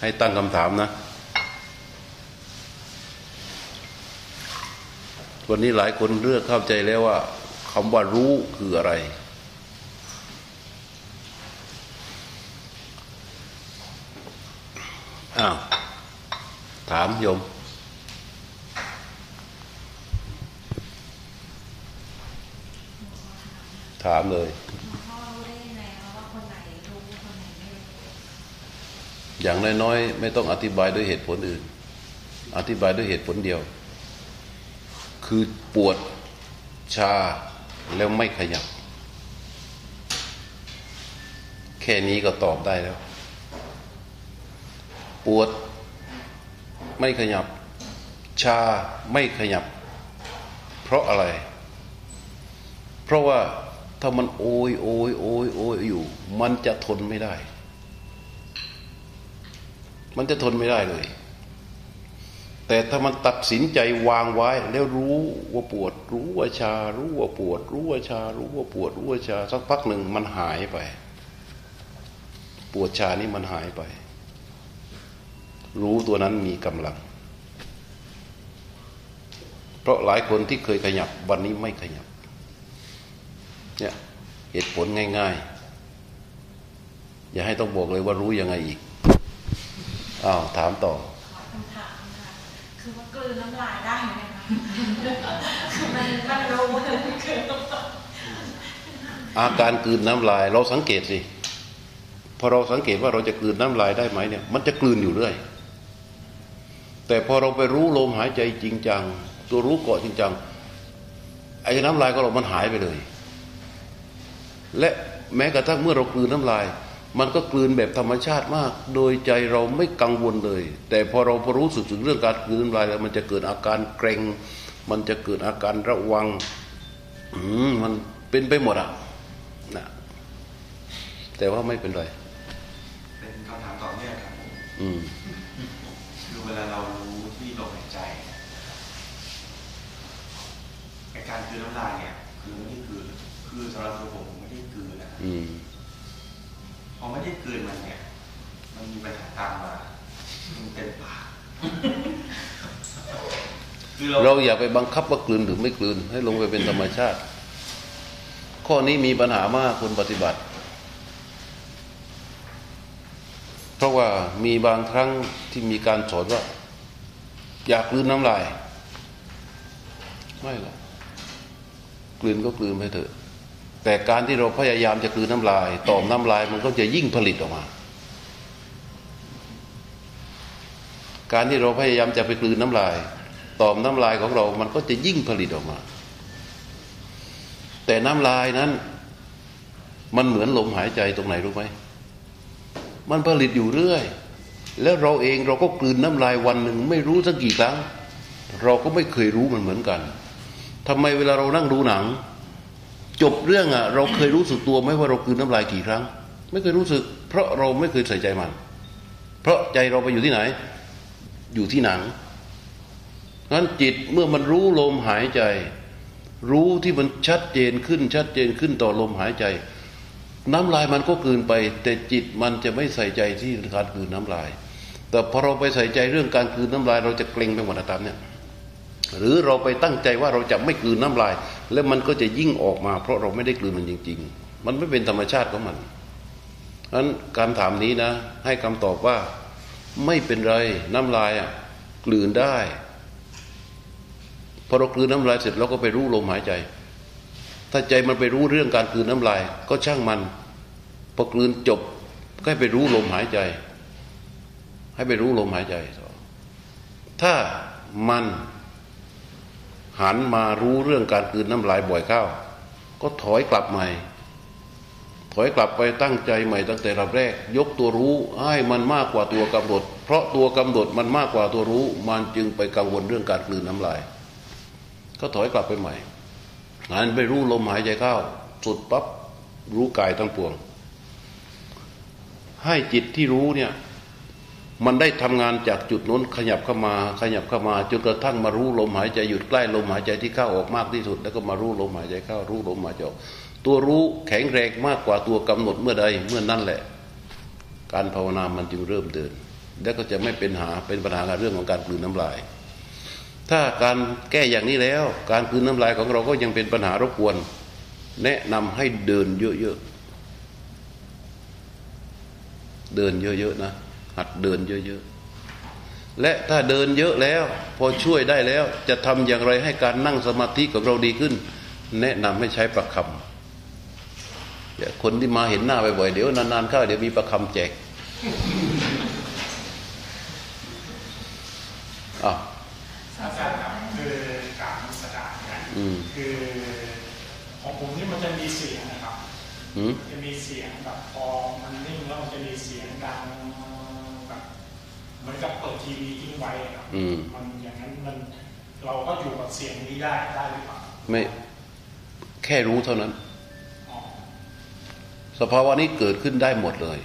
ให้ตั้งคำถามนะ วันนี้หลายคนเลือกเข้าใจแล้วว่าคำว่ารู้คืออะไร อ้าว ถามโยมถามเลย พ่อรู้ได้ยังไงคะว่าคนไหนรู้คนไหนไม่รู้ อย่างน้อยๆ ไม่ต้องอธิบายด้วยเหตุผลอื่น อธิบายด้วยเหตุผลเดียว คือปวดชาแล้วไม่ขยับ แค่นี้ก็ตอบได้แล้ว ปวดไม่ขยับ ชาไม่ขยับ เพราะอะไร เพราะว่าถ้ามันโอยโอยโอยโอยอยู่ มันจะทนไม่ได้ มันจะทนไม่ได้เลย แต่ถ้ามันตัดสินใจวางไว้ แล้วรู้ว่าปวด รู้ว่าชา รู้ว่าปวด รู้ว่าชา รู้ว่าปวด รู้ว่าชา สักพักหนึ่งมันหายไป ปวดชานี่มันหายไป รู้ตัวนั้นมีกำลัง เพราะหลายคนที่เคยขยับวันนี้ไม่ขยับ เนี่ยเหตุผลง่าย ๆ อย่าให้ต้องบอกเลยว่ารู้ยังไงอีก อ้าวถามต่อขอคำถามนะคะคือว่ากลืนน้ำลายได้ไหมคะคือมันมันรู้ว่ามันกลืนน้ำลายอาการกลืนน้ำลายเราสังเกตสิพอเราสังเกตว่าเราจะกลืนน้ำลายได้ไหมเนี่ย มันจะกลืนอยู่เรื่อยแต่พอเราไปรู้ลมหายใจจริงจังตัวรู้เกาะจริงจังไอ้น้ำลายของเรามันหายไปเลย และแม้กระทั่งเมื่อเรากลืนน้ำลาย มันก็กลืนแบบธรรมชาติมาก โดยใจเราไม่กังวลเลย แต่พอเราพอรู้สึกถึงเรื่องการกลืนน้ำลายแล้วมันจะเกิดอาการเกรง มันจะเกิดอาการระวังอืมมันเป็นไปหมดอะนะแต่ว่าไม่เป็นไร เป็นคำถามต่อเนื่องครับอืมคือเวลาเรารู้ที่ลมหายใจไอการกลืนน้ำลายเนี่ย คือไม่ได้กลืนคือสำหรับตัวผมผมไม่ได้กลืนนะอืมพ อไม่ได้กลืนมันเนี่ย มันมีปัญหาตามมา มันเต็มปากเราเราอย่าไปบังคับว่ากลืนหรือไม่กลืน ให้ลงไปเป็นธรรมชาติ ข้อนี้มีปัญหามากคนปฏิบัติ เพราะว่ามีบางครั้งที่มีการสอนว่า อยากกลืนน้ำลาย ไม่หรอกกลืนก็กลืนไปเถอะ แต่การที่เราพยายามจะกลืนน้ำลาย ต่อมน้ำลายมันก็จะยิ่งผลิตออกมา การที่เราพยายามจะไปกลืนน้ำลาย ต่อมน้ำลายของเรา มันก็จะยิ่งผลิตออกมา แต่น้ำลายนั้น มันเหมือนลมหายใจตรงไหนรู้ไหมมันผลิตอยู่เรื่อย แล้วเราเองเราก็กลืนน้ำลายวันหนึ่งไม่รู้สักกี่ครั้ง เราก็ไม่เคยรู้มันเหมือนกันทำไมเวลาเรานั่งดูหนัง จบเรื่องอะเราเคยรู้สึกตัวไหมว่าเรากลืนน้ำลายกี่ครั้ง ไม่เคยรู้สึก เพราะเราไม่เคยใส่ใจมัน เพราะใจเราไปอยู่ที่ไหน อยู่ที่หนังงั้นจิตเมื่อมันรู้ลมหายใจ รู้ที่มันชัดเจนขึ้นชัดเจนขึ้นต่อลมหายใจ น้ำลายมันก็กลืนไป แต่จิตมันจะไม่ใส่ใจที่การกลืนน้ำลาย แต่พอเราไปใส่ใจเรื่องการกลืนน้ำลาย เราจะเกรงไปหมดนะตามเนี่ย หรือเราไปตั้งใจว่าเราจะไม่กลืนน้ำลาย แล้วมันก็จะยิ่งออกมา เพราะเราไม่ได้กลืนมันจริง ๆ มันไม่เป็นธรรมชาติของมันฉะนั้นการถามนี้นะ ให้คำตอบว่า ไม่เป็นไรน้ำลายอะกลืนได้พอเรากลืนน้ำลายเสร็จเราก็ไปรู้ลมหายใจ ถ้าใจมันไปรู้เรื่องการกลืนน้ำลาย ก็ช่างมันพอกลืนจบก็ให้ไปรู้ลมหายใจ ให้ไปรู้ลมหายใจ ถ้ามัน หันมารู้เรื่องการกลืนน้ำลายบ่อยเข้า ก็ถอยกลับใหม่ ถอยกลับไปตั้งใจใหม่ตั้งแต่ระแรก ยกตัวรู้ให้มันมากกว่าตัวกำหนด เพราะตัวกำหนดมันมากกว่าตัวรู้ มันจึงไปกังวลเรื่องการกลืนน้ำลาย ก็ถอยกลับไปใหม่หันไปรู้ลมหายใจเข้า สุดปั๊บรู้กายทั้งปวง ให้จิตที่รู้เนี่ย มันได้ทำงานจากจุดนู้นขยับเข้ามาขยับเข้ามาจนกระทั่งมารู้ลมหายใจหยุดใกล้ลมหายใจที่เข้าออกมากที่สุด แล้วก็มารู้ลมหายใจเข้ารู้ลมหายใจออกตัวรู้แข็งแรงมากกว่าตัวกำหนดเมื่อใดเมื่อนั่นแหละ การภาวนามันจึงเริ่มเดิน แล้วก็จะไม่เป็นหาเป็นปัญหาเรื่องของการกลืนน้ำลาย ถ้าการแก้อย่างนี้แล้ว การกลืนน้ำลายของเราก็ยังเป็นปัญหารบกวน แนะนำให้เดินเยอะๆเดินเยอะๆนะ หัดเดินเยอะๆ และถ้าเดินเยอะแล้ว พอช่วยได้แล้วจะทำอย่างไรให้การนั่งสมาธิของเราดีขึ้น แนะนำให้ใช้ประคำอย่าคนที่มาเห็นหน้าบ่อยๆเดี๋ยวนานๆเข้าเดี๋ยวมีประคำแจกอะอาจารย์ครับคือการนมัสการเนี่ยอืมคือของผมนี่มันจะมีเสียงนะครับ ทีวีทิ้งไว้อะครับอืมมันอย่างนั้นมันเราก็อยู่กับเสียงนี้ได้ได้หรือเปล่าไม่แค่รู้เท่านั้นอ๋อสภาวะนี้เกิดขึ้นได้หมดเลย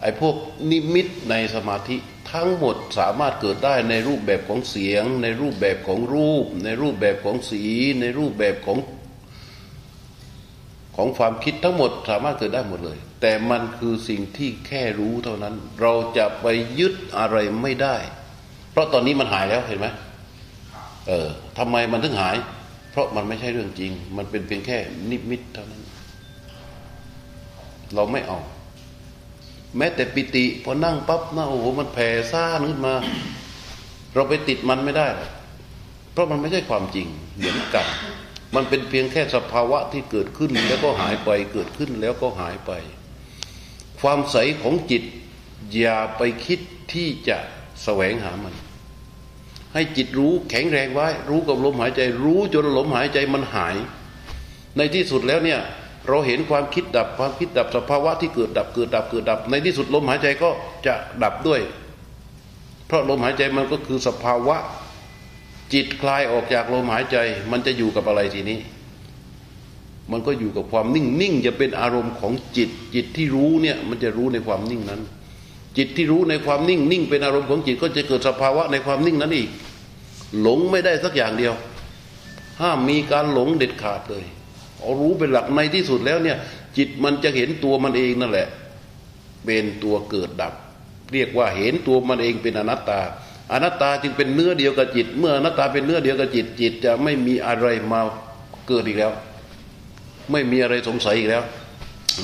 ไอ้พวกนิมิตในสมาธิทั้งหมดสามารถเกิดได้ในรูปแบบของเสียง ในรูปแบบของรูป ในรูปแบบของสี ในรูปแบบของ ของความคิดทั้งหมดสามารถเกิดได้หมดเลย แต่มันคือสิ่งที่แค่รู้เท่านั้น เราจะไปยึดอะไรไม่ได้ เพราะตอนนี้มันหายแล้วเห็นไหมเออทำไมมันถึงหาย เพราะมันไม่ใช่เรื่องจริง มันเป็นเพียงแค่นิมิตเท่านั้น เราไม่เอา แม้แต่ปิติพอนั่งปั๊บนะโอ้โหมันแผ่ซ่านขึ้นมา เราไปติดมันไม่ได้ เพราะมันไม่ใช่ความจริงเหมือนกัน มันเป็นเพียงแค่สภาวะที่เกิดขึ้นแล้วก็หายไปเกิดขึ้นแล้วก็หายไป ความใสของจิต อย่าไปคิดที่จะแสวงหามัน ให้จิตรู้แข็งแรงไว้ รู้กับลมหายใจ รู้จนลมหายใจมันหาย ในที่สุดแล้วเนี่ยเราเห็นความคิดดับความคิดดับสภาวะที่เกิดดับเกิดดับเกิดดับ ในที่สุดลมหายใจก็จะดับด้วย เพราะลมหายใจมันก็คือสภาวะ จิตคลายออกจากลมหายใจ มันจะอยู่กับอะไรทีนี้ มันก็อยู่กับความนิ่งนิ่งจะเป็นอารมณ์ของจิต จิตที่รู้เนี่ย มันจะรู้ในความนิ่งนั้น จิตที่รู้ในความนิ่งนิ่งเป็นอารมณ์ของจิตก็จะเกิดสภาวะในความนิ่งนั้นอีก หลงไม่ได้สักอย่างเดียว ห้ามมีการหลงเด็ดขาดเลยเอารู้เป็นหลักในที่สุดแล้วเนี่ย จิตมันจะเห็นตัวมันเองนั่นแหละ เป็นตัวเกิดดับ เรียกว่าเห็นตัวมันเองเป็นอนัตตา อนัตตาจึงเป็นเนื้อเดียวกับจิต เมื่ออนัตตาเป็นเนื้อเดียวกับจิต จิตจะไม่มีอะไรมาเกิดอีกแล้ว ไม่มีอะไรสงสัยอีกแล้ว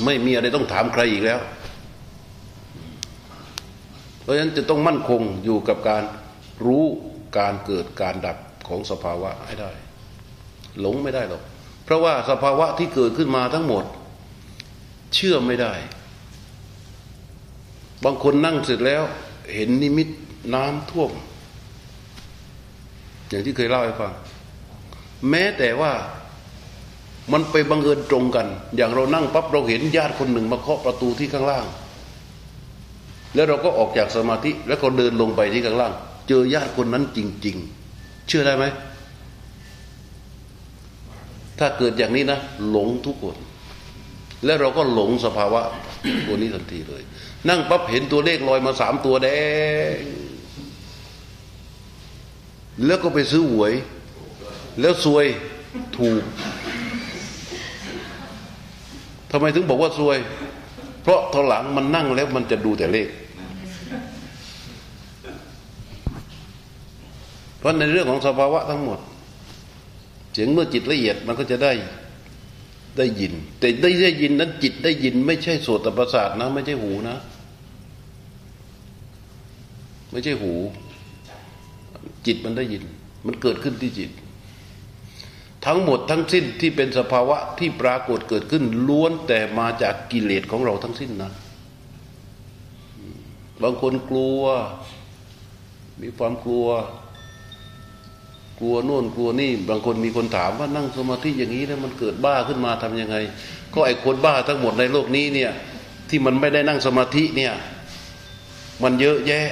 ไม่มีอะไรต้องถามใครอีกแล้ว เพราะฉะนั้นจะต้องมั่นคงอยู่กับการรู้การเกิดการดับของสภาวะให้ได้ หลงไม่ได้หรอกเพราะว่าสภาวะที่เกิดขึ้นมาทั้งหมด เชื่อไม่ได้ บางคนนั่งเสร็จแล้ว เห็นนิมิต น้ำท่วม อย่างที่เคยเล่าให้ฟังแม้แต่ว่ามันไปบังเอิญตรงกัน อย่างเรานั่งปั๊บเราเห็นญาติคนหนึ่งมาเคาะประตูที่ข้างล่าง แล้วเราก็ออกจากสมาธิแล้วก็เดินลงไปที่ข้างล่าง เจอญาติคนนั้นจริง ๆ เชื่อได้ไหมถ้าเกิดอย่างนี้นะหลงทุกคน แล้วเราก็หลงสภาวะตัวนี้ทันทีเลย นั่งปั๊บเห็นตัวเลขลอยมาสามตัวแดง แล้วก็ไปซื้อหวย แล้วซวยถูกทำไมถึงบอกว่าซวย เพราะตอนหลังมันนั่งแล้วมันจะดูแต่เลข เพราะในเรื่องของสภาวะทั้งหมด เสียงเมื่อจิตละเอียดมันก็จะได้ได้ยิน แต่ได้ได้ยินนั้นจิตได้ยิน ไม่ใช่โสตประสาทนะ ไม่ใช่หูนะ ไม่ใช่หู จิตมันได้ยิน มันเกิดขึ้นที่จิต ทั้งหมดทั้งสิ้นที่เป็นสภาวะที่ปรากฏเกิดขึ้นล้วนแต่มาจากกิเลสของเราทั้งสิ้นนะบางคนกลัว มีความกลัว กลัวโน่นกลัวนี่ บางคนมีคนถามว่านั่งสมาธิอย่างนี้แล้วมันเกิดบ้าขึ้นมาทำยังไง ก็ไอ้คนบ้าทั้งหมดในโลกนี้เนี่ย ที่มันไม่ได้นั่งสมาธิเนี่ย มันเยอะแยะ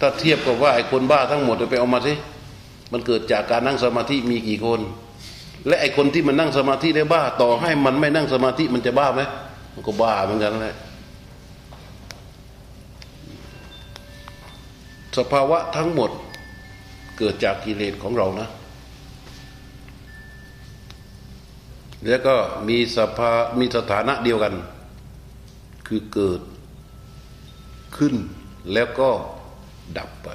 ถ้าเทียบกับว่าไอ้คนบ้าทั้งหมดไปเอามาสิมันเกิดจากการนั่งสมาธิมีกี่คน และไอ้คนที่มันนั่งสมาธิได้บ้า ต่อให้มันไม่นั่งสมาธิมันจะบ้าไหมมันก็บ้าเหมือนกันแหละสภาวะทั้งหมดเกิดจากกิเลสของเรานะ แล้วก็มีสภามีสถานะเดียวกัน คือเกิดขึ้นแล้วก็ ดับไป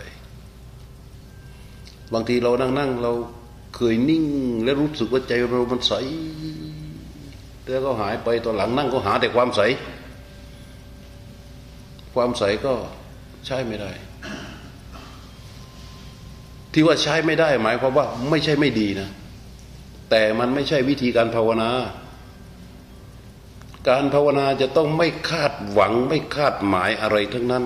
บางทีเรานั่งนั่งเราเคยนิ่ง แล้วรู้สึกว่าใจเรามันใสแล้วก็หายไปตอนหลังนั่งก็หาแต่ความใส ความใสก็ใช้ไม่ได้ ที่ว่าใช้ไม่ได้ หมายความว่าไม่ใช่ไม่ดีนะ แต่มันไม่ใช่วิธีการภาวนา การภาวนาจะต้องไม่คาดหวังไม่คาดหมายอะไรทั้งนั้น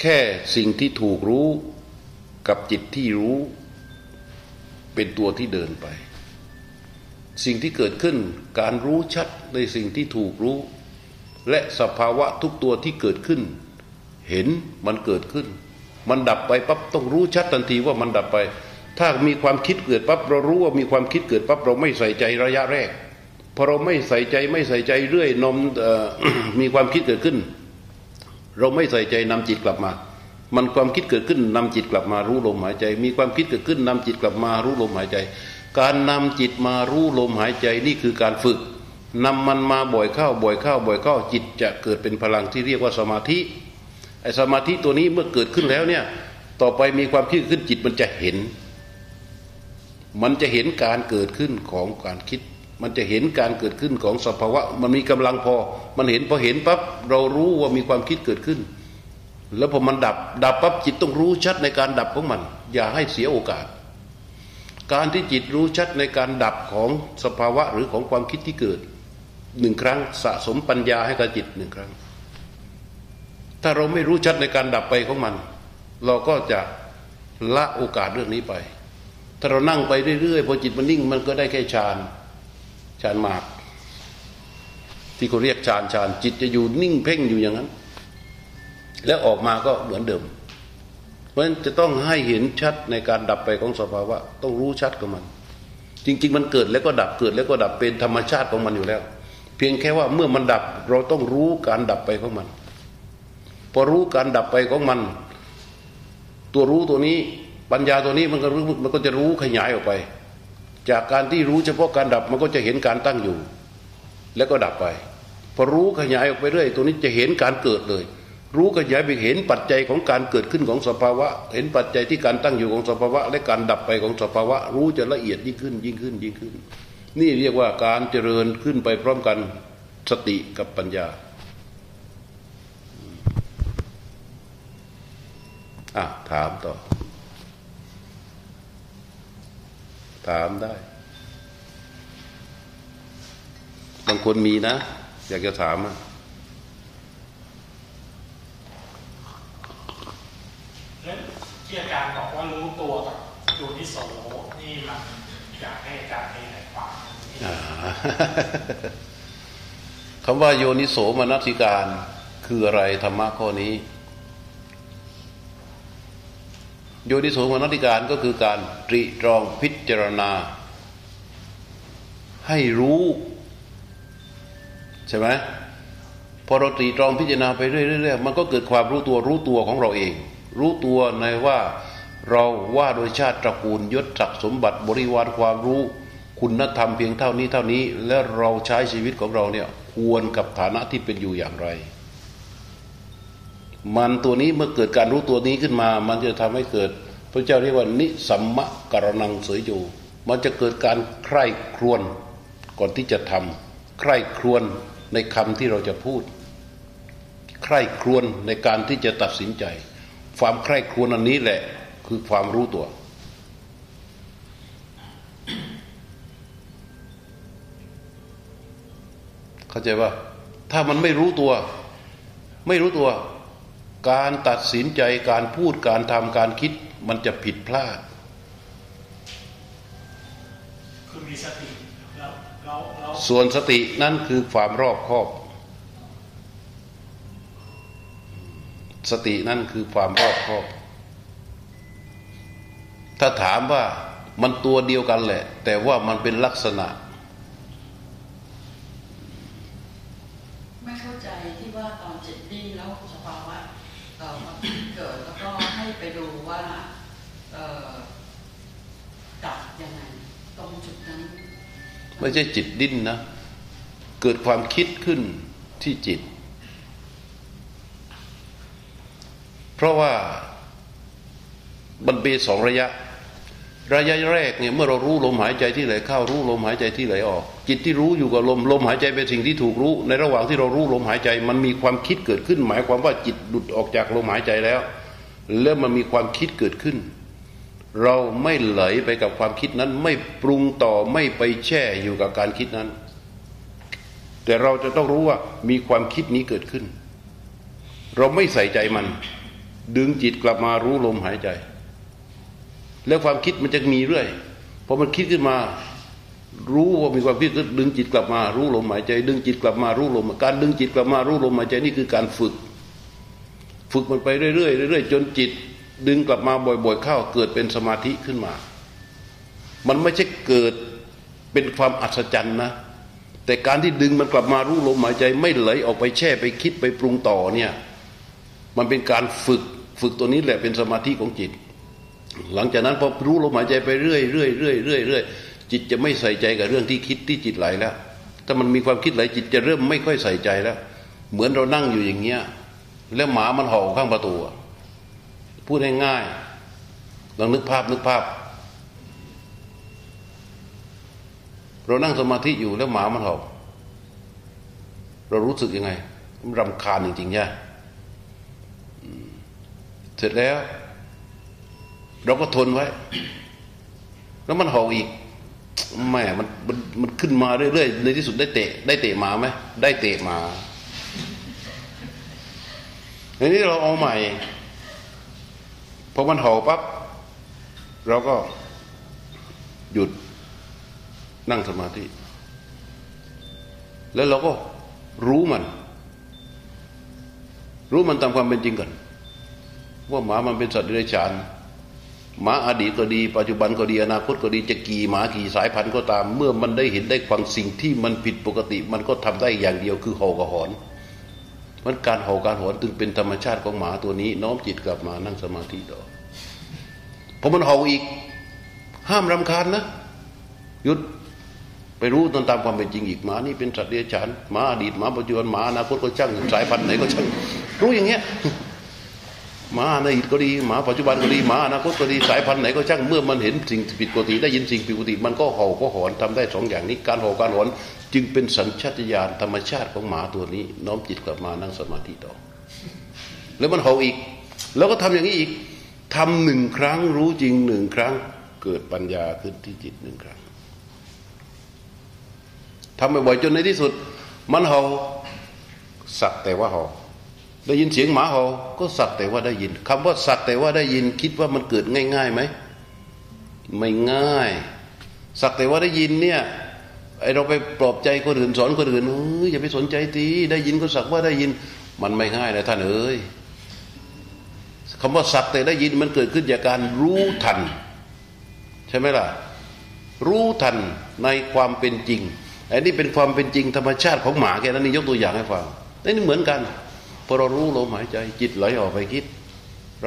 แค่สิ่งที่ถูกรู้กับจิตที่รู้ เป็นตัวที่เดินไป สิ่งที่เกิดขึ้นการรู้ชัดในสิ่งที่ถูกรู้ และสภาวะทุกตัวที่เกิดขึ้น เห็นมันเกิดขึ้น มันดับไปปั๊บต้องรู้ชัดทันทีว่ามันดับไป ถ้ามีความคิดเกิดปั๊บเรารู้ว่ามีความคิดเกิดปั๊บเราไม่ใส่ใจระยะแรกพอเราไม่ใส่ใจไม่ใส่ใจเรื่อยนมมีความคิดเกิดขึ้น เราไม่ใส่ใจนำจิตกลับมา มันความคิดเกิดขึ้นนำจิตกลับมารู้ลมหายใจ มีความคิดเกิดขึ้นนำจิตกลับมารู้ลมหายใจ การนำจิตมารู้ลมหายใจนี่คือการฝึกนำมันมาบ่อยเข้าบ่อยเข้าบ่อยเข้าจิตจะเกิดเป็นพลังที่เรียกว่าสมาธิไอ้สมาธิตัวนี้เมื่อเกิดขึ้นแล้วเนี่ยต่อไปมีความคิดขึ้นจิตมันจะเห็น มันจะเห็นการเกิดขึ้นของการคิด มันจะเห็นการเกิดขึ้นของสภาวะ มันมีกำลังพอ มันเห็นพอเห็นปั๊บเรารู้ว่ามีความคิดเกิดขึ้น แล้วพอมันดับดับปั๊บจิตต้องรู้ชัดในการดับของมัน อย่าให้เสียโอกาส การที่จิตรู้ชัดในการดับของสภาวะหรือของความคิดที่เกิดหนึ่งครั้งสะสมปัญญาให้กับจิตหนึ่งครั้ง ถ้าเราไม่รู้ชัดในการดับไปของมัน เราก็จะละโอกาสเรื่องนี้ไป ถ้าเรานั่งไปเรื่อยๆพอจิตมันนิ่งมันก็ได้แค่ฌาน ฌานหมาก ที่เขาเรียกฌานฌานจิตจะอยู่นิ่งเพ่งอยู่อย่างนั้น แล้วออกมาก็เหมือนเดิม เพราะฉะนั้นจะต้องให้เห็นชัดในการดับไปของสภาวะ ต้องรู้ชัดกับมัน จริง ๆ มันเกิดแล้วก็ดับเกิดแล้วก็ดับเป็นธรรมชาติของมันอยู่แล้ว เพียงแค่ว่าเมื่อมันดับเราต้องรู้การดับไปของมันพอรู้การดับไปของมัน ตัวรู้ตัวนี้ปัญญาตัวนี้มันก็รู้มันก็จะรู้ขยายออกไป จากการที่รู้เฉพาะการดับมันก็จะเห็นการตั้งอยู่ แล้วก็ดับไป พอรู้ขยายออกไปเรื่อยตัวนี้จะเห็นการเกิดเลย รู้ขยายไปเห็นปัจจัยของการเกิดขึ้นของสภาวะ เห็นปัจจัยที่การตั้งอยู่ของสภาวะ และการดับไปของสภาวะ รู้จะละเอียดยิ่งขึ้น ยิ่งขึ้นยิ่งขึ้น นี่เรียกว่าการเจริญขึ้นไปพร้อมกันสติกับปัญญาอะถามต่อ ถามได้ บางคนมีนะ อยากจะถามอะแล้วที่อาจารย์บอกว่ารู้ตัวกับโยนิโสนี่มันอยากให้อาจารย์ให้ไหนความนี้อ่าคำว่าโยนิโสมนสิการ คืออะไรธรรมะข้อนี้ โยนิโสมนสิการก็คือการตรีตรองพิ จารณา ให้รู้ใช่ไหมพอเราตรีตรองพิจารณาไปเรื่อยๆมันก็เกิดความรู้ตัวรู้ตัวของเราเอง รู้ตัวในว่าเราว่าโดยชาติตระกูลยศศักดิ์สมบัติบริวารความรู้คุณธรรมเพียงเท่านี้เท่านี้ และเราใช้ชีวิตของเราเนี่ยควรกับฐานะที่เป็นอยู่อย่างไร มันตัวนี้เมื่อเกิดการรู้ตัวนี้ขึ้นมา มันจะทำให้เกิด พระเจ้าเรียกว่านิสัมมะกรนังเสยอยู่ มันจะเกิดการใคร่ครวญก่อนที่จะทำใคร่ครวญในคำที่เราจะพูด ใคร่ครวญในการที่จะตัดสินใจ ความใคร่ครวญอันนี้แหละคือความรู้ตัว เข้าใจว่า ถ้ามันไม่รู้ตัว ไม่รู้ตัว การตัดสินใจการพูดการทำการคิด มันจะผิดพลาด คือมีสติแล้วแล้วแล้วส่วนสตินั่นคือความรอบคอบ สตินั่นคือความรอบคอบ ถ้าถามว่ามันตัวเดียวกันแหละ แต่ว่ามันเป็นลักษณะ ไม่เข้าใจที่ว่าตอนจิตนิ่งแล้วสภาวะเอ่อมันเกิดแล้วก็ให้ไปดูว่าเอ่อดับยังไงตรงจุดนั้น ไม่ใช่จิตดิ้นนะ เกิดความคิดขึ้นที่จิต เพราะว่ามันเป็นสองระยะ ระยะแรกเนี่ยเมื่อเรารู้ลมหายใจที่ไหลเข้ารู้ลมหายใจที่ไหลออก จิตที่รู้อยู่กับลมลมหายใจเป็นสิ่งที่ถูกรู้ ในระหว่างที่เรารู้ลมหายใจ มันมีความคิดเกิดขึ้น หมายความว่าจิตหลุดออกจากลมหายใจแล้ว แล้วมันมีความคิดเกิดขึ้น เราไม่ไหลไปกับความคิดนั้น ไม่ปรุงต่อไม่ไปแช่อยู่กับการคิดนั้น แต่เราจะต้องรู้ว่ามีความคิดนี้เกิดขึ้น เราไม่ใส่ใจมัน ดึงจิตกลับมารู้ลมหายใจ แล้วความคิดมันจะมีเรื่อยพอมันคิดขึ้นมา รู้ว่ามีความคิดก็ดึงจิตกลับมา รู้ลมหายใจ ดึงจิตกลับมารู้ลมการดึงจิตกลับมารู้ลมหายใจนี่คือการฝึก ฝึกมันไปเรื่อยๆเรื่อยๆจนจิต ดึงกลับมาบ่อยๆเข้าเกิดเป็นสมาธิขึ้นมา มันไม่ใช่เกิดเป็นความอัศจรรย์นะ แต่การที่ดึงมันกลับมารู้ลมหายใจไม่ไหลออกไปแช่ไปคิดไปปรุงต่อเนี่ยมันเป็นการฝึกฝึกตัวนี้แหละเป็นสมาธิของจิต หลังจากนั้นพอรู้ลมหายใจไปเรื่อยเรื่อยเรื่อยเรื่อยเรื่อยจิตจะไม่ใส่ใจกับเรื่องที่คิดที่จิตไหลแล้ว ถ้ามันมีความคิดไหลจิตจะเริ่มไม่ค่อยใส่ใจแล้ว เหมือนเรานั่งอยู่อย่างเงี้ยแล้วหมามันเห่าข้างประตู พูดง่ายๆลองนึกภาพนึกภาพ เรานั่งสมาธิอยู่แล้วหมามันเห่าเรารู้สึกยังไงรำคาญจริงๆใช่เสร็จแล้ว เราก็ทนไว้ แล้วมันเห่าอีกแม่มันมันมันขึ้นมาเรื่อยๆในที่สุดได้เตะ ได้เตะหมาไหมได้เตะหมาในนี้เราเอาใหม่ อมันเห่าปั๊บเราก็หยุดนั่งสมาธิ แล้วเราก็รู้มัน รู้มันตามความเป็นจริงก่อนว่าหมามันเป็นสัตว์เดรัจฉานหมาอดีตก็ดี ปัจจุบันก็ดีอนาคตก็ดีจะกี่หมากี่สายพันธุ์ก็ตาม เมื่อมันได้เห็นได้ฟังสิ่งที่มันผิดปกติ มันก็ทำได้อย่างเดียวคือเห่ากระหอนมันการเห่าการหอนจึงเป็นธรรมชาติของหมาตัวนี้ น้อมจิตกลับมานั่งสมาธิต่อ พอมันเห่าอีก ห้ามรำคาญนะหยุดไปรู้ตามความเป็นจริงอีกหมานี่เป็นสัตว์เดรัจฉานหมาอดีตหมาปัจจุบันหมาอนาคตก็ช่างสายพันธุ์ไหนก็ช่างรู้อย่างเงี้ยหมาในอดีตก็ดีหมาปัจจุบันก็ดีหมาอนาคตก็ดีสายพันธุ์ไหนก็ช่างเมื่อมันเห็นสิ่งผิดปกติได้ยินสิ่งผิดปกติ มันก็เห่าก็หอนทำได้สองอย่างนี้ การเห่าการหอน จึงเป็นสัญชาตญาณธรรมชาติของหมาตัวนี้ น้อมจิตกลับมานั่งสมาธิต่อแล้วมันเห่าอีก แล้วก็ทำอย่างนี้อีก ทำหนึ่งครั้งรู้จริงหนึ่งครั้ง เกิดปัญญาขึ้นที่จิตหนึ่งครั้งทำบ่อยๆจนในที่สุด มันเห่าสักแต่ว่าเห่าได้ยินเสียงหมาเห่าก็สักแต่ว่าได้ยินคำว่าสักแต่ว่าได้ยิน คิดว่ามันเกิดง่ายๆไหมไม่ง่าย สักแต่ว่าได้ยินเนี่ยไอเราไปปลอบใจคนอื่นสอนคนอื่นเฮ้ยอย่าไปสนใจตีได้ยินก็สักว่าได้ยิน มันไม่ง่ายนะท่านเอ้ย คำว่าสักแต่ได้ยินมันเกิดขึ้นจากการรู้ทัน ใช่ไหมล่ะ รู้ทันในความเป็นจริงอันนี้เป็นความเป็นจริงธรรมชาติของหมาแค่นั้นนี่ยกตัวอย่างให้ฟังนี่เหมือนกันพอเรารู้ลมหายใจจิตไหลออกไปคิด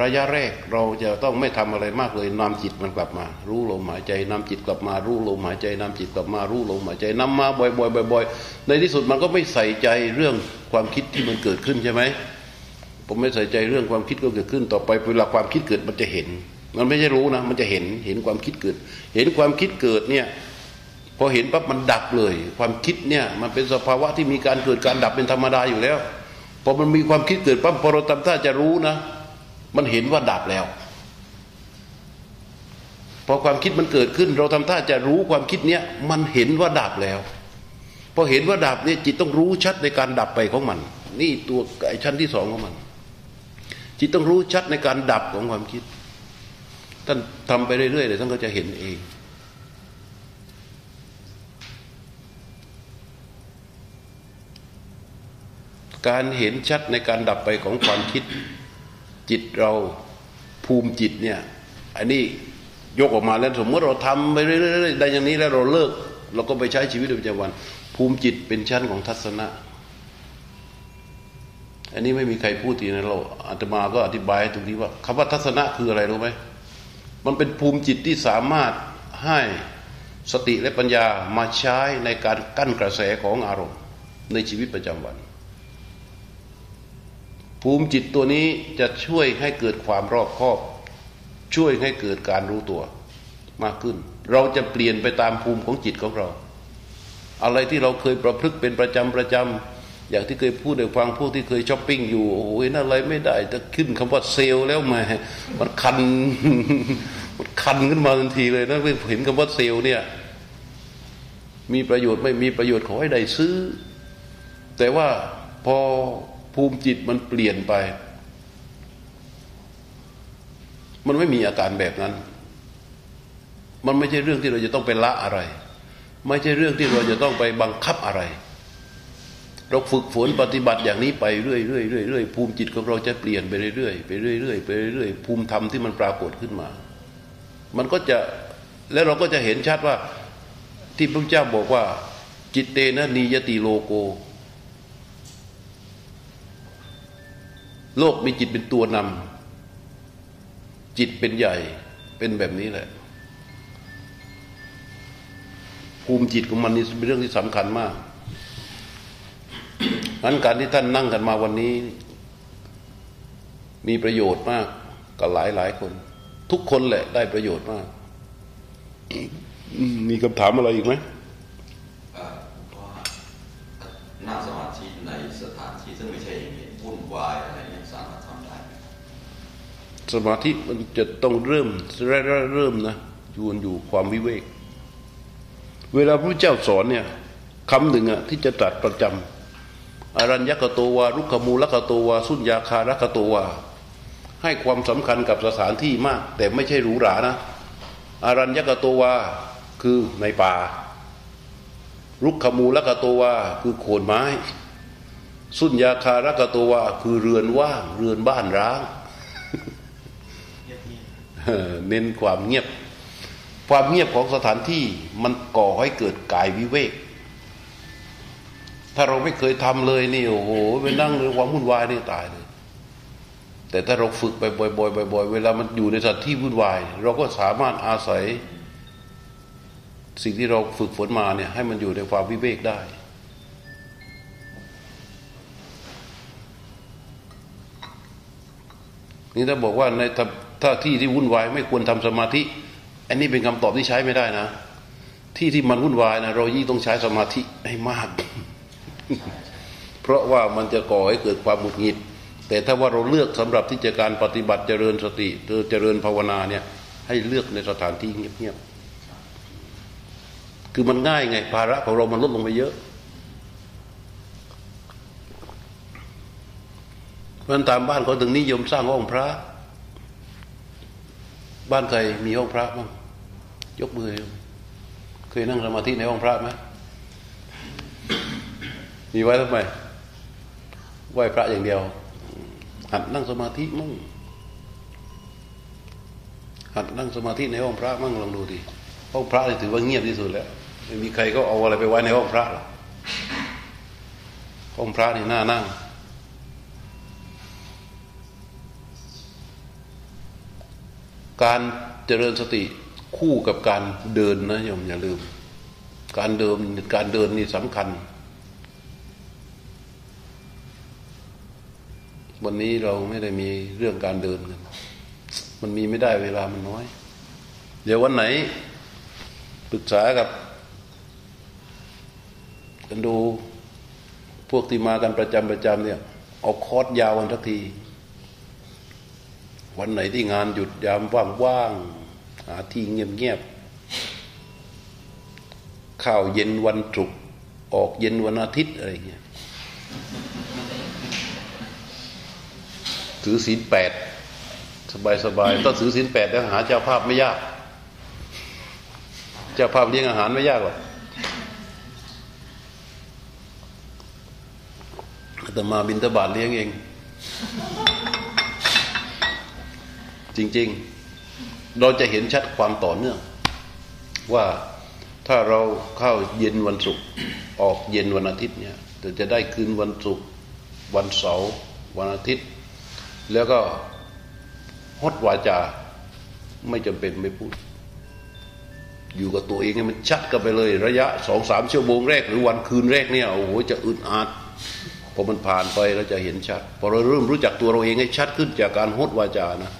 ระยะแรกเราจะต้องไม่ทำอะไรมากเลยนำจิตมันกลับมา รู้ลมหายใจนำจิตกลับมา รู้ลมหายใจนำจิตกลับมา รู้ลมหายใจนำมาบ่อยๆบ่อยๆในที่สุดมันก็ไม่ใส่ใจเรื่องความคิดที่มันเกิดขึ้นใช่ไหม ผมไม่ใส่ใจเรื่องความคิดก็เกิดขึ้นต่อไปเวลาความคิดเกิดมันจะเห็น มันไม่ใช่รู้นะ มันจะเห็นเห็นความคิดเกิด เห็นความคิดเกิดเนี่ยพอเห็นปั๊บมันดับเลย ความคิดเนี่ยมันเป็นสภาวะที่มีการเกิดการดับเป็นธรรมดาอยู่แล้วพอมันมีความคิดเกิดปั๊บพอเราทำท่าจะรู้นะ มันเห็นว่าดับแล้ว พอความคิดมันเกิดขึ้น เราทำท่าจะรู้ความคิดเนี้ยมันเห็นว่าดับแล้วพอเห็นว่าดับเนี่ยจิตต้องรู้ชัดในการดับไปของมัน นี่ตัวไอ้ชั้นที่สองของมัน จิตต้องรู้ชัดในการดับของความคิด ท่านทำไปเรื่อยๆเดี๋ยวท่านก็จะเห็นเอง การเห็นชัดในการดับไปของความคิด จิตเราภูมิจิตเนี่ย อันนี้ยกออกมาแล้วสมมติเราทำไปเรื่อยๆได้อย่างนี้แล้วเราเลิก เราก็ไปใช้ชีวิตประจำวัน ภูมิจิตเป็นชั้นของทัศนะ อันนี้ไม่มีใครพูดทีนะเราอาตมาก็อธิบายตรงนี้ว่าคำว่าทัศนะคืออะไรรู้ไหมมันเป็นภูมิจิตที่สามารถให้สติและปัญญามาใช้ในการกั้นกระแสของอารมณ์ในชีวิตประจำวัน ภูมิจิตตัวนี้จะช่วยให้เกิดความรอบคอบ ช่วยให้เกิดการรู้ตัวมากขึ้น เราจะเปลี่ยนไปตามภูมิของจิตของเรา อะไรที่เราเคยประพฤติเป็นประจำประจำ อย่างที่เคยพูดในฟังพวกที่เคยช้อปปิ้งอยู่โอ้โหนั่นอะไรไม่ได้จะขึ้นคำว่าเซลแล้วแหมามันคันมันคันขึ้นมาทันทีเลยนะเห็นคำว่าเซลเนี่ย มีประโยชน์ไม่มีประโยชน์ขอให้ได้ซื้อ แต่ว่าพอภูมิจิตมันเปลี่ยนไป มันไม่มีอาการแบบนั้น มันไม่ใช่เรื่องที่เราจะต้องไปละอะไร ไม่ใช่เรื่องที่เราจะต้องไปบังคับอะไร เราฝึกฝนปฏิบัติอย่างนี้ไปเรื่อยๆเรื่อยๆภูมิจิตของเราจะเปลี่ยนไปเรื่อยๆไปเรื่อยๆไปเรื่อยๆภูมิธรรมที่มันปรากฏขึ้นมา มันก็จะแล้วเราก็จะเห็นชัดว่าที่พระเจ้าบอกว่า จิตเตนะนียติโลโก โลกมีจิตเป็นตัวนำจิตเป็นใหญ่เป็นแบบนี้แหละภูมิจิตของมันนี่เป็นเรื่องที่สำคัญมาก นั้นการที่ท่านนั่งกันมาวันนี้ มีประโยชน์มากกับหลายหลายคน ทุกคนแหละได้ประโยชน์มาก มีคำถามอะไรอีกไหมเอ่อก็นั่งสมาธิในสถานที่ซึ่งไม่ใช่อย่างนี้วุ่นวายอะไรเนี่ยสามารถทำได้ไหมสมาธิมันจะต้องเริ่มเริ่มนะอยู่อยู่ความวิเวก เวลาพระเจ้าสอนเนี่ยคำหนึ่งอะที่จะตรัสประจำ อารัญญกโตวารุกขมูลกโตวาสุญญาคารกโตวาให้ความสำคัญกับสถานที่มาก แต่ไม่ใช่หรูหรานะอารัญญกโตวาคือในป่า รุกขมูลกโตวาคือโคนไม้ สุญญาคารกโตวาคือเรือนว่างเรือนบ้านร้างเน้นความเงียบ ความเงียบของสถานที่มันก่อให้เกิดกายวิเวก ถ้าเราไม่เคยทำเลยนี่โอ้โหไปนั่งในความวุ่นวายนี่ตายเลย แต่ถ้าเราฝึกไปบ่อยๆบ่อยๆเวลามันอยู่ในสถานที่วุ่นวาย เราก็สามารถอาศัย สิ่งที่เราฝึกฝนมาเนี่ย ให้มันอยู่ในความวิเวกได้นี่ถ้าบอกว่าในถ้าถ้าที่ที่วุ่นวายไม่ควรทำสมาธิ อันนี้เป็นคำตอบที่ใช้ไม่ได้นะ ที่ที่มันวุ่นวายนะเรายิ่งต้องใช้สมาธิให้มาก เพราะว่ามันจะก่อให้เกิดความหงุดหงิด แต่ถ้าว่าเราเลือกสำหรับที่จะการปฏิบัติเจริญสติหรือเจริญภาวนาเนี่ยให้เลือกในสถานที่เงียบๆคือมันง่ายไง ภาระของเรามันลดลงไปเยอะเพราะนั่นตามบ้านเขาถึงนิยมสร้างห้องพระ บ้านใครมีห้องพระบ้างยกมือโยเคยนั่งสมาธิในห้องพระไหม มีไว้ทำไมไหว้พระอย่างเดียว หัดนั่งสมาธิมั่งหัดนั่งสมาธิในห้องพระมั่งลองดูดิห้องพระนี่ถือว่าเงียบที่สุดแล้วไม่มีใครก็เอาอะไรไปไว้ในห้องพระหรอกห้องพระนี่น่านั่งการเจริญสติคู่กับการเดินนะโยมอย่าลืม การเดินการเดินนี่สำคัญ วันนี้เราไม่ได้มีเรื่องการเดินกัน มันมีไม่ได้เวลามันน้อย เดี๋ยววันไหนปรึกษากับ กันดูพวกที่มากันประจำประจำเนี่ยเอาคอร์สยาววันทักที วันไหนที่งานหยุดยามว่างๆหาที่เงียบๆข้าวเย็นวันศุกร์ออกเย็นวันอาทิตย์อะไรเงี้ย ถือศีลแปดสบายๆต้องถือศีลแปดแล้วหาเจ้าภาพไม่ยาก เจ้าภาพเลี้ยงอาหารไม่ยากหรอกแต่มาบินตบาทเลี้ยงเอง จริง ๆ เราจะเห็นชัดความต่อเนื่อง ว่าถ้าเราเข้าเย็นวันศุกร์ออกเย็นวันอาทิตย์เนี่ยจะได้คืนวันศุกร์วันเสาร์วันอาทิตย์ แล้วก็ฮดวาจา ไม่จำเป็นไม่พูด อยู่กับตัวเองให้มันชัดกันไปเลย ระยะสองสามชั่วโมงแรก หรือวันคืนแรกเนี่ยโอ้โหจะอึดอัดพอมันผ่านไปเราจะเห็นชัดพอเราเริ่มรู้จักตัวเราเองให้ชัดขึ้นจากการฮดวาจานะ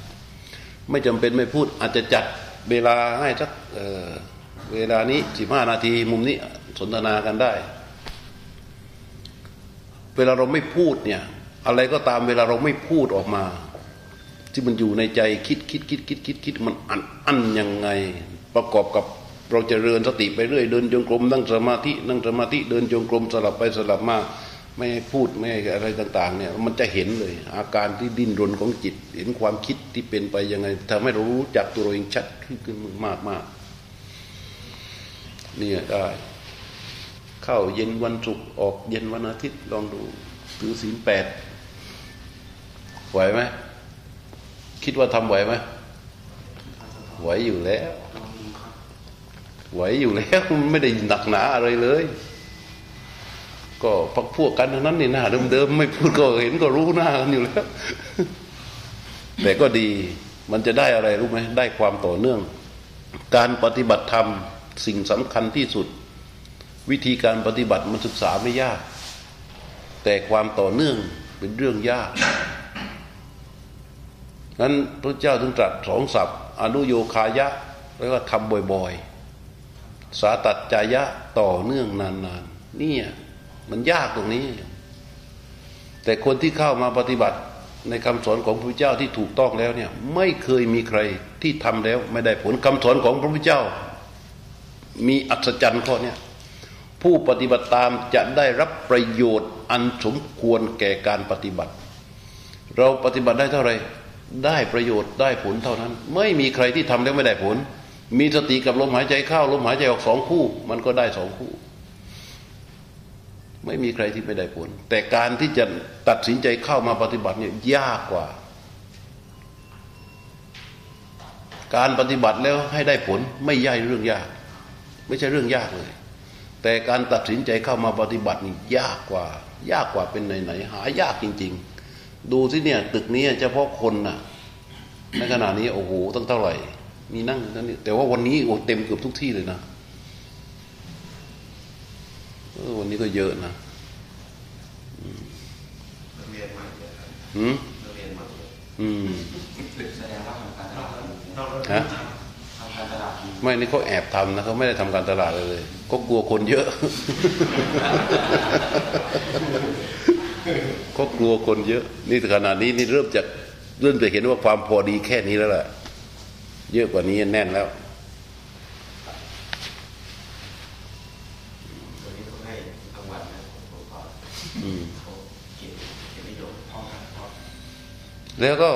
ไม่จำเป็นไม่พูดอาจจะจัดเวลาให้สักเเวลานี้สิบห้านาทีมุมนี้สนทนากันได้ เวลาเราไม่พูดเนี่ย อะไรก็ตามเวลาเราไม่พูดออกมา ที่มันอยู่ในใจคิดคิดคิดคิดคิดคิดมันอันอันยังไง ประกอบกับเราจะเริญสติไปเรื่อยเดินจงกรมนั่งสมาธินั่งสมาธิเดินจงกรมสลับไปสลับมาไม่ให้พูดไม่ให้อะไรต่าง ๆ เนี่ย มันจะเห็นเลย อาการที่ดิ้นรนของจิต เห็นความคิดที่เป็นไปยังไงทำให้เรารู้จักตัวเราเองชัดขึ้นมากมากเนี่ยได้เข้าเย็นวันศุกร์ออกเย็นวันอาทิตย์ลองดูถือศีลแปด ไหวไหมคิดว่าทำไหวไหมไหวอยู่แล้วไหวอยู่แล้วไม่ได้หนักหนาอะไรเลย ก็พักพวกกันนั้นนี่หน้าเดิมๆไม่พูดก็เห็นก็รู้หน้ากันอยู่แล้ว แต่ก็ดีมันจะได้อะไรรู้ไหมได้ความต่อเนื่อง การปฏิบัติธรรมสิ่งสำคัญที่สุด วิธีการปฏิบัติมันศึกษาไม่ยาก แต่ความต่อเนื่องเป็นเรื่องยาก นั้นพระเจ้าถึงตรัสสองศัพท์ อนุโยคายะแล้วก็ทำบ่อยๆ สาตัดจายะต่อเนื่องนานๆนี่มันยากตรงนี้ แต่คนที่เข้ามาปฏิบัติในคำสอนของพระพุทธเจ้าที่ถูกต้องแล้วเนี่ย ไม่เคยมีใครที่ทำแล้ว ไม่ได้ผลคำสอนของพระพุทธเจ้า มีอัศจรรย์ข้อเนี้ยผู้ปฏิบัติตามจะได้รับประโยชน์อันสมควรแก่การปฏิบัติ เราปฏิบัติได้เท่าไหร่ ได้ประโยชน์ได้ผลเท่านั้น ไม่มีใครที่ทำแล้วไม่ได้ผล มีสติกับลมหายใจเข้าลมหายใจออกสองคู่ มันก็ได้สองคู่ ไม่มีใครที่ไม่ได้ผล แต่การที่จะตัดสินใจเข้ามาปฏิบัติเนี่ยยากกว่า การปฏิบัติแล้วให้ได้ผลไม่ใช่เรื่องยาก ไม่ใช่เรื่องยากเลย แต่การตัดสินใจเข้ามาปฏิบัตินี่ยากกว่า ยากกว่าเป็นไหนๆหายากจริง ๆ ดูที่เนี่ย ตึกนี้เฉพาะคนน่ะในขณะนี้โอ้โหตั้งเท่าไหร่ มีนั่งนั่นนี่แต่ว่าวันนี้โอ้เต็มเกือบทุกที่เลยนะวันนี้ก็เยอะนะเรียนมาอืมเรียนมาอืมแสดงว่าทำการตลาดฮะไม่นี่เขาแอบทำนะเขาไม่ได้ทำการตลาดเลย ก็กลัวคนเยอะ ก็กลัวคนเยอะ นี่ขนาดนี้นี่เริ่มจากเริ่มจะเห็นว่าความพอดีแค่นี้แล้วแหละเยอะกว่านี้แน่นแล้ววันนี้เขาให้รางวัลนะผมก็อืมเขาเก็บเก็บประโยชน์พอครับพอแล้วก็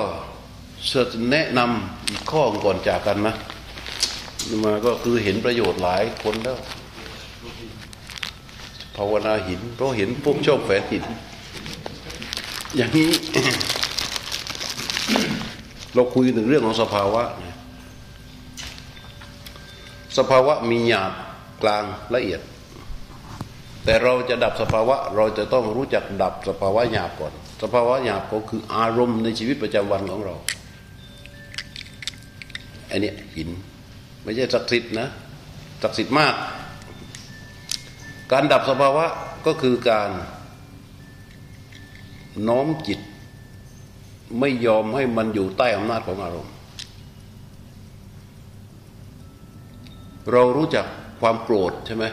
จะแนะนำอีกข้อก่อนจากกันนะมาก็คือเห็นประโยชน์หลายคนแล้ว ภาวนาหิน เพราะเห็นพวกชอบแฝงหิน อย่างนี้ เราคุยถึงเรื่องของสภาวะนะสภาวะมีหยาบกลางละเอียด แต่เราจะดับสภาวะ เราจะต้องรู้จักดับสภาวะหยาบก่อน สภาวะหยาบก็คืออารมณ์ในชีวิตประจำวันของเราอันนี้หินไม่ใช่ศักดิ์สิทธิ์นะศักดิ์สิทธิ์มาก การดับสภาวะก็คือการ น้อมจิต ไม่ยอมให้มันอยู่ใต้อำนาจของอารมณ์ เรารู้จักความโกรธใช่ไหม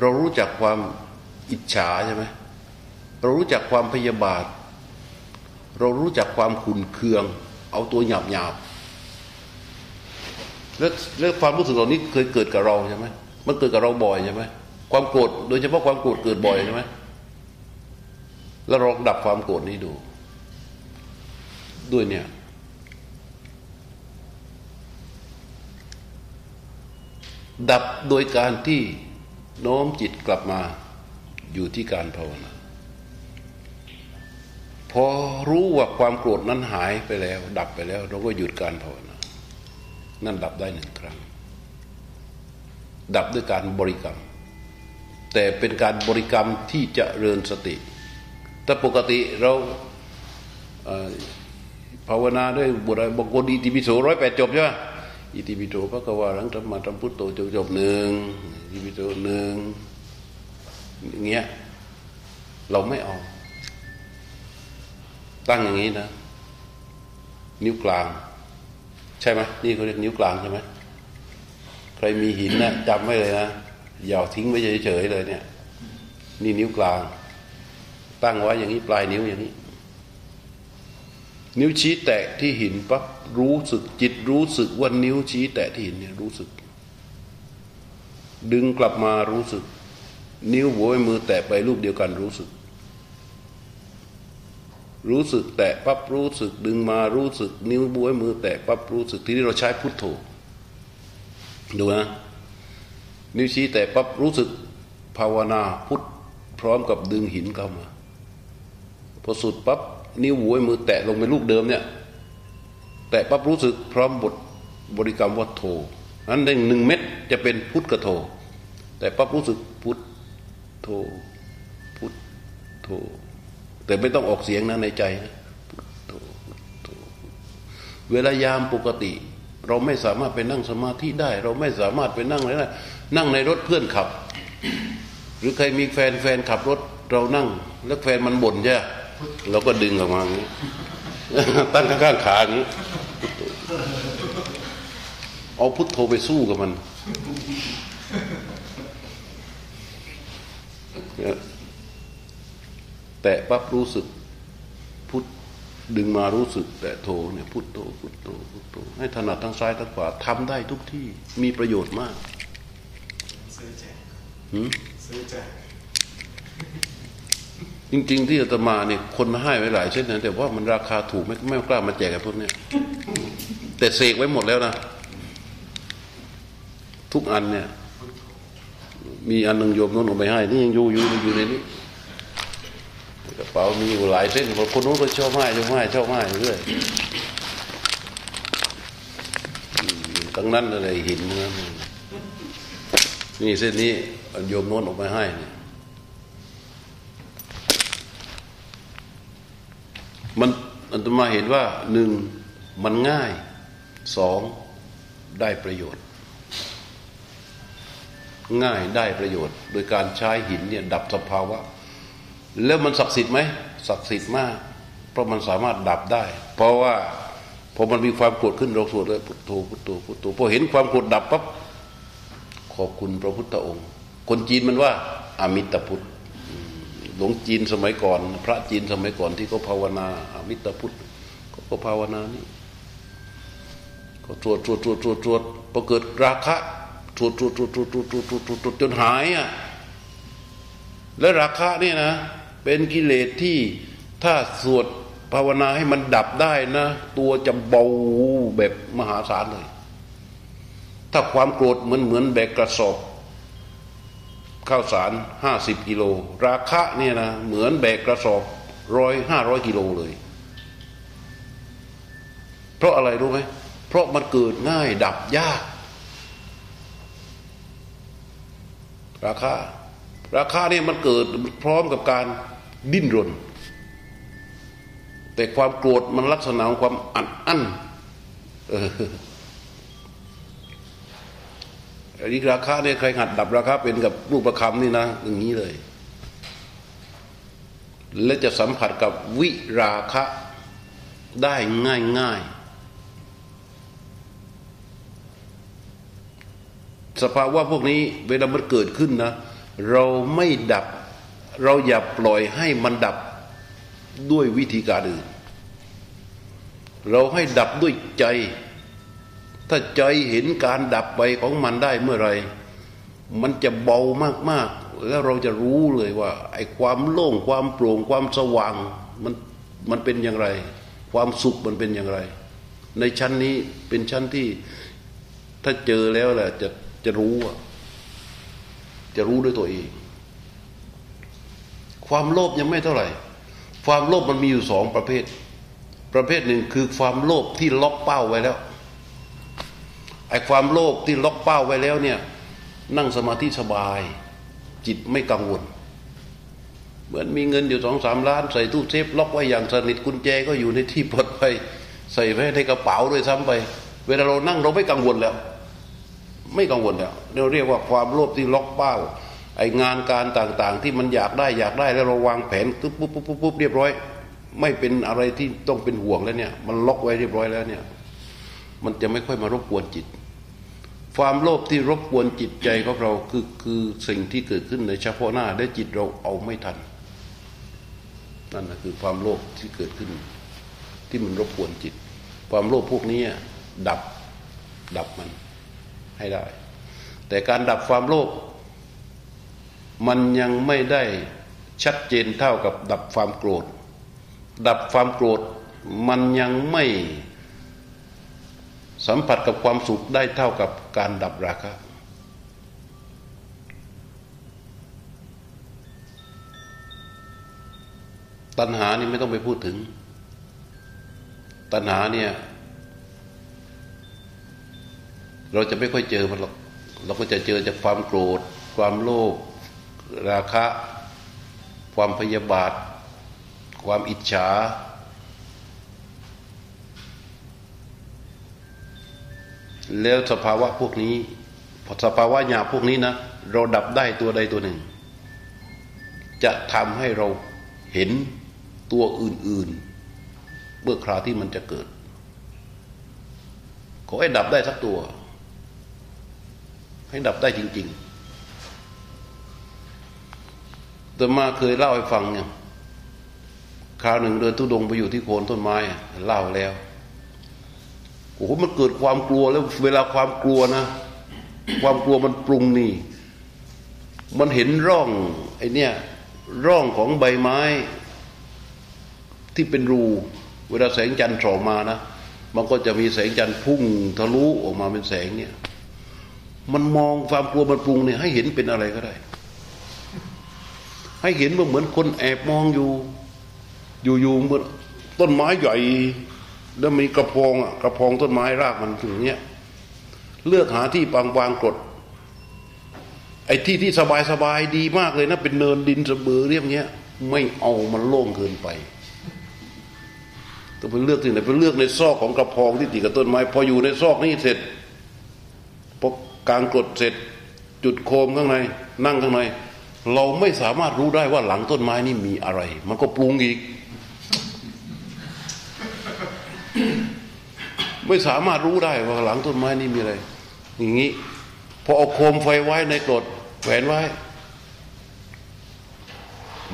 เรารู้จักความอิจฉาใช่ไหมเรารู้จักความพยาบาท เรารู้จักความขุนเคือง เอาตัวหยาบหยาบแล้วแล้วความรู้สึกเหล่านี้เคยเกิดกับเราใช่ไหมมันเกิดกับเราบ่อยใช่ไหมความโกรธโดยเฉพาะความโกรธเกิดบ่อยใช่ไหม แล้วเราดับความโกรธนี้ดู ด้วยเนี่ย ดับโดยการที่โน้มจิตกลับมาอยู่ที่การภาวนาพอรู้ว่าความโกรธนั้นหายไปแล้ว ดับไปแล้ว เราก็หยุดการภาวนา นั่นดับได้หนึ่งครั้ง ดับด้วยการบริกรรม แต่เป็นการบริกรรมที่จะเริญสติ แต่ปกติเราภาวนาด้วยบทอะไรบางคนอิติปิโสร้อยแปดจบใช่ไหมอิติปิโสพระกวารังธรรมธรรมพุทโธจบจบหนึ่งอิติปิโสหนึ่งอย่างเงี้ยเราไม่เอา ตั้งอย่างนี้นะ นิ้วกลาง ใช่ไหมนี่เขาเรียกนิ้วกลางใช่ไหมใครมีหินนะจำไว้เลยนะอย่าทิ้งไว้เฉยๆเลยเนี่ย นี่นิ้วกลาง ตั้งไว้อย่างนี้ปลายนิ้วอย่างนี้ นิ้วชี้แตะที่หินปั๊บรู้สึกจิตรู้สึกว่านิ้วชี้แตะที่หินเนี่ยรู้สึก ดึงกลับมารู้สึก นิ้วหัวมือแตะไปรูปเดียวกันรู้สึก รู้สึกแตะปั๊บรู้สึก ดึงมารู้สึก นิ้วบวยมือแตะปั๊บรู้สึก ทีนี้เราใช้พุทโธดูนะนิ้วชี้แตะปั๊บรู้สึกภาวนาพุทพร้อมกับดึงหินเข้ามา พอสุดปั๊บนิ้วหัวมือแตะลงไปลูกเดิมเนี่ย แตะปั๊บรู้สึกพร้อมบทบริกรรมว่าโทนั้นได้หนึ่งเม็ดจะเป็นพุทธกับโท แต่ปั๊บรู้สึกพุทโทพุทโท แต่ไม่ต้องออกเสียงนะในใจนะพุทโธพุทโธเวลายามปกติ เราไม่สามารถไปนั่งสมาธิได้ เราไม่สามารถไปนั่งอะไรได้นั่งในรถเพื่อนขับ หรือใครมีแฟนแฟนขับรถเรานั่ง แล้วแฟนมันบ่นใช่ไหม เราก็ดึงออกมาอย่างนี้ตั้งข้างๆขาอย่างนี้เอาพุทโธไปสู้กับมันแตะปั๊บรู้สึก พุทดึงมารู้สึก แต่โทเนี่ยพุทโธพุทโธพุทโธให้ถนัดทั้งซ้ายทั้งขวาทำได้ทุกที่มีประโยชน์มากซื้อแจกหืมซื้อแจก จริง ๆ ที่อาตมาเนี่ยคนมาให้ไว้หลายเช่นนะแต่ว่ามันราคาถูกไม่ไม่กล้ามาแจกกับพวกเนี้ยแต่เสกไว้หมดแล้วนะ ทุกอันเนี่ย มีอันหนึ่งโยมโน้นเอาไปให้ นี่ยังอยู่อยู่อยู่ในนี้กระเป๋ามีอยู่หลายเส้นคนโน้นก็ชอบให้ชอบให้ชอบให้เรื่อยตั้งนั้นอะไรหินนั้นนี่เส้นนี้โยมโน้นเออกไปให้เนี่ย มันอันตมาเห็นว่าหนึ่งมันง่ายสองได้ประโยชน์ ง่ายได้ประโยชน์ โดยการใช้หินเนี่ยดับสภาวะ แล้วมันศักดิ์สิทธิ์ไหมศักดิ์สิทธิ์มาก เพราะมันสามารถดับได้ เพราะว่าพอมันมีความโกรธขึ้นเราสวดเลยพุทโธพุทโธพุทโธพอเห็นความโกรธดับปั๊บขอบคุณพระพุทธองค์ คนจีนมันว่า อมิตรพุทธ หลวงจีนสมัยก่อน พระจีนสมัยก่อนที่เขาภาวนาอมิตรพุทธเขาก็ภาวนานี่ก็ตรวจตรวจตรวจตรวจตรวจพอเกิดราคะตรวจตรวจตรวจตรวจตรวจตรวจตรวจตรวจตรวจจนหายอะและราคะเนี่ยนะ เป็นกิเลสที่ถ้าสวดภาวนาให้มันดับได้นะ ตัวจะเบาแบบมหาศาลเลย ถ้าความโกรธเหมือนเหมือนแบกกระสอบ ข้าวสารห้าสิบกิโล ราคะเนี่ยนะเหมือนแบกกระสอบร้อยห้าร้อยกิโลเลย เพราะอะไรรู้ไหมเพราะมันเกิดง่ายดับยาก ราคา ราคาเนี่ยมันเกิดพร้อมกับการดิ้นรน แต่ความโกรธมันลักษณะของความอัดอั้นเอันนี้ราคาเนี่ยใครหัดดับราคาเป็นกับรูปประคำนี่นะ อย่างนี้เลย และจะสัมผัสกับวิราคะได้ง่ายง่ายสภาวะพวกนี้เวลามันเกิดขึ้นนะ เราไม่ดับ เราอย่าปล่อยให้มันดับด้วยวิธีการอื่น เราให้ดับด้วยใจ ถ้าใจเห็นการดับไปของมันได้เมื่อไรมันจะเบามากๆ แล้วเราจะรู้เลยว่า ไอ้ความโล่งความโปร่งความสว่างมันมันเป็นอย่างไร ความสุขมันเป็นอย่างไร ในชั้นนี้เป็นชั้นที่ถ้าเจอแล้วแหละจะจะรู้จะรู้ด้วยตัวเอง ความโลภยังไม่เท่าไหร่ ความโลภมันมีอยู่สองประเภท ประเภทหนึ่งคือความโลภที่ล็อกเป้าไว้แล้ว ไอ้ความโลภที่ล็อกเป้าไว้แล้วเนี่ยนั่งสมาธิสบาย จิตไม่กังวล เหมือนมีเงินอยู่สองสามล้าน ใส่ตู้เซฟล็อกไว้อย่างสนิทกุญแจก็อยู่ในที่ปลอดภัยใส่ไว้ในกระเป๋าด้วยซ้ำไป เวลาเรานั่งเราไม่กังวลแล้ว ไม่กังวลแล้วเราเรียกว่าความโลภที่ล็อกเป้า ไองานการต่างๆ ที่มันอยากได้อยากได้แล้วเราวางแผนปุ๊บปุ๊บปุ๊บปุ๊บเรียบร้อย ไม่เป็นอะไรที่ต้องเป็นห่วงแล้วเนี่ย มันล็อกไว้เรียบร้อยแล้วเนี่ย มันจะไม่ค่อยมารบกวนจิต ความโลภที่รบกวนจิตใจของเราคือคือสิ่งที่เกิดขึ้นในเฉพาะหน้าและจิตเราเอาไม่ทันนั่นนะคือความโลภที่เกิดขึ้น ที่มันรบกวนจิต ความโลภพวกนี้ดับดับมันให้ได้ แต่การดับความโลภมันยังไม่ได้ชัดเจนเท่ากับดับความโกรธ ดับความโกรธมันยังไม่ สัมผัสกับความสุขได้เท่ากับการดับราคะตัณหานี่ไม่ต้องไปพูดถึง ตัณหาเนี่ย เราจะไม่ค่อยเจอมันหรอกเราก็จะเจอจากความโกรธ ความโลภราคะ ความพยาบาท ความอิจฉา แล้วสภาวะพวกนี้สภาวะหยาพวกนี้นะเราดับได้ตัวใดตัวหนึ่ง จะทำให้เราเห็นตัวอื่นๆเมื่อคราวที่มันจะเกิด ขอให้ดับได้สักตัว ให้ดับได้จริง ๆแต่มาเคยเล่าให้ฟังเนี่ยคราวหนึ่งเดินตุดงไปอยู่ที่โคนต้นไม้เล่าแล้ว โอ้โหมันเกิดความกลัวแล้วเวลาความกลัวนะ ความกลัวมันปรุงนี่ มันเห็นร่องไอเนี่ยร่องของใบไม้ ที่เป็นรู เวลาแสงจันทร์ส่องมานะมันก็จะมีแสงจันทร์พุ่งทะลุออกมาเป็นแสงเนี่ย มันมองความกลัวมันปรุงเนี่ยให้เห็นเป็นอะไรก็ได้ ให้เห็นว่าเหมือนคนแอบมองอยู่ อยู่ๆเหมือนต้นไม้ใหญ่ แล้วมีกระพงอะกระพงต้นไม้รากมันถึงเนี้ยเลือกหาที่บางบางกดไอ้ที่ที่สบายสบายดีมากเลยนะเป็นเนินดินสะเบือเรียบเงี้ย ไม่เอามันโล่งเกินไปต้องไปเลือกที่ไหนไปเลือกในซอกของกระพงที่ติดกับต้นไม้ พออยู่ในซอกนี้เสร็จพอกลางกดเสร็จ จุดโคมข้างใน นั่งข้างใน เราไม่สามารถรู้ได้ว่าหลังต้นไม้นี่มีอะไร มันก็ปรุงอีก ไม่สามารถรู้ได้ว่าหลังต้นไม้นี่มีอะไร อย่างนี้พอเอาโคมไฟไว้ในกรดแขวนไว้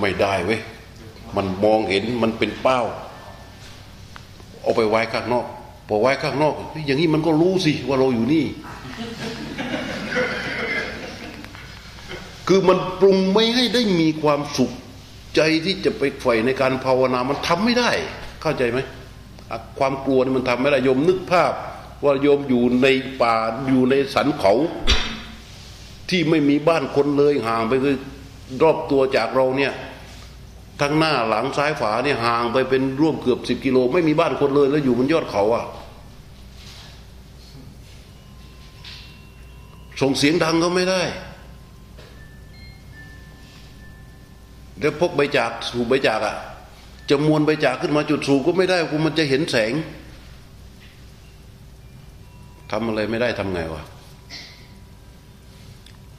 ไม่ได้เว้ยมันมองเห็นมันเป็นเป้า เอาไปไว้ข้างนอก พอไว้ข้างนอก อย่างนี้มันก็รู้สิว่าเราอยู่นี่ คือมันปรุงไม่ให้ได้มีความสุขใจที่จะไปใฝ่ในการภาวนา มันทำไม่ได้ เข้าใจไหม ความกลัวนี่มันทำไม่ได้โยมนึกภาพ ว่าโยมอยู่ในป่าอยู่ในสันเขา ที่ไม่มีบ้านคนเลยห่างไปคือรอบตัวจากเราเนี่ยทั้งหน้าหลังซ้ายฝาเนี่ยห่างไปเป็นร่วมเกือบสิบกิโล ไม่มีบ้านคนเลย แล้วอยู่บนยอดเขาอะส่งเสียงดังก็ไม่ได้ แล้วพกใบจากสูบใบจากอะ จะมวนใบจากขึ้นมาจุดสูบก็ไม่ได้กูมันจะเห็นแสงทำอะไรไม่ได้ทำไงวะ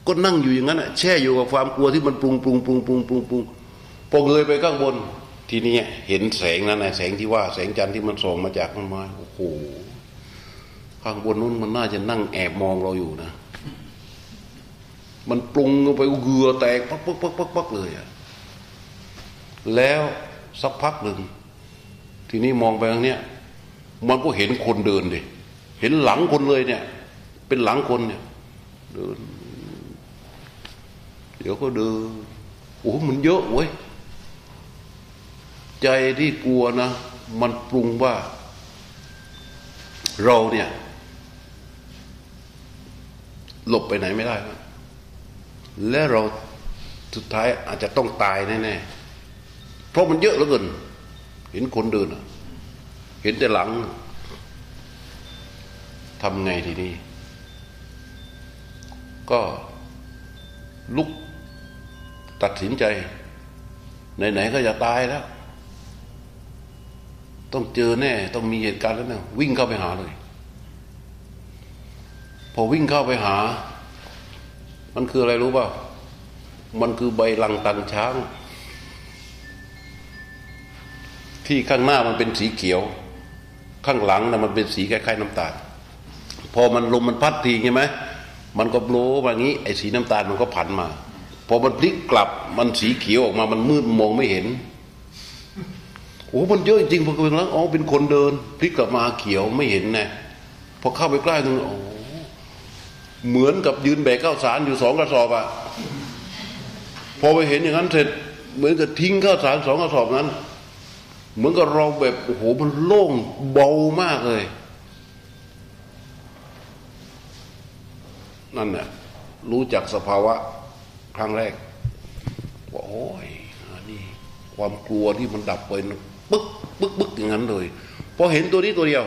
ก็นั่งอยู่อย่างนั้นอะแช่อยู่กับความกลัวที่มันปรุงปรุงปรุงปรุงปรุงปรุงพอเงยไปข้างบน ทีนี้เห็นแสงนั้นนะแสงที่ว่าแสงจันทร์ที่มันส่องมาจากต้นไม้โอ้โหข้างบนนู้นมันน่าจะนั่งแอบมองเราอยู่นะ มันปรุงไปเหือแตกปักปักปักปักปักเลยอะแล้ว สักพักหนึ่งทีนี้มองไปทางเนี้ยมันก็เห็นคนเดินดิเห็นหลังคนเลยเนี่ย เป็นหลังคนเนี่ยเดินเดี๋ยวก็เดินโอ้มันเยอะเว้ยใจที่กลัวนะ มันปรุงว่า เราเนี่ย หลบไปไหนไม่ได้ แล้วและเราสุดท้ายอาจจะต้องตายแน่ๆ เพราะมันเยอะเหลือเกิน เห็นคนเดินเห็นแต่หลังทำไงทีนี้ ก็ลุกตัดสินใจ ไหนๆก็จะตายแล้ว ต้องเจอแน่ ต้องมีเหตุการณ์แล้วเนี่ยวิ่งเข้าไปหาเลย พอวิ่งเข้าไปหา มันคืออะไรรู้ป่ะมันคือใบลังตังช้าง ที่ข้างหน้ามันเป็นสีเขียว ข้างหลังนะมันเป็นสีคล้ายๆน้ำตาล พอมันลมมันพัดทีใช่ไหมมันก็โบลมาอย่างี้ไอ้สีน้ำตาลมันก็ผันมา พอมันพลิกกลับมันสีเขียวออกมามันมืดมองไม่เห็นโอ้มันเยอะจริงๆพอเป็นแล้วอ๋อเป็นคนเดินพลิกกลับมาเขียวไม่เห็นแน่พอเข้าไปใกล้ตรงโอ้เหมือนกับยืนแบกข้าวสารอยู่สองกระสอบอะพอไปเห็นอย่างนั้นเสร็จ เหมือนกับทิ้งข้าวสารสองกระสอบนั้น เหมือนกับเราแบบโอ้โหมันโล่งเบามากเลย นั่นน่ะรู้จักสภาวะครั้งแรกว่าโอ้ยนี่ความกลัวที่มันดับไปปึ๊กปึ๊กปึ๊กอย่างนั้นเลยพอเห็นตัวนี้ตัวเดียว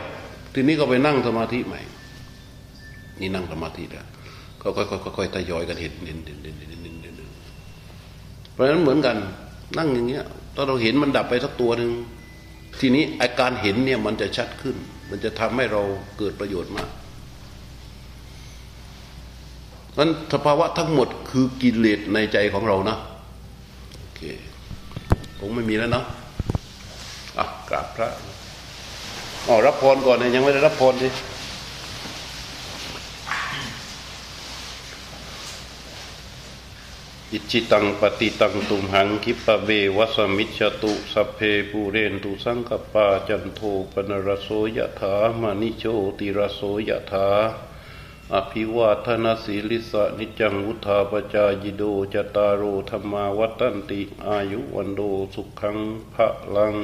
ทีนี้ก็ไปนั่งสมาธิใหม่ นี่นั่งสมาธิแล้วก็ค่อยๆทยอยกันเห็นเห็นเห็นเห็นเห็นเห็นเพราะฉะนั้นเหมือนกัน นั่งอย่างเงี้ยถ้าเราเห็นมันดับไปสักตัวหนึ่ง ทีนี้อาการเห็นเนี่ยมันจะชัดขึ้น มันจะทำให้เราเกิดประโยชน์มากนั้นสภาวะทั้งหมดคือกิเลสในใจของเรานะโอเคคงไม่มีแล้วเนาะอะกราบพระอ๋อรับพรก่อนนะยังไม่ได้รับพรสิ อิจิตังปฏิตังตุมหังคิปะเบวัสมิจฉตุสัพเพปูเรนตุสังกปาจันโทปนรโสยถามานิโชติรโสยถาอภิวาทนาสีลิสะนิจังวุธาปจายโดจตารโอธรรมาวัตันติ อายุวันโดสุขังพระลัง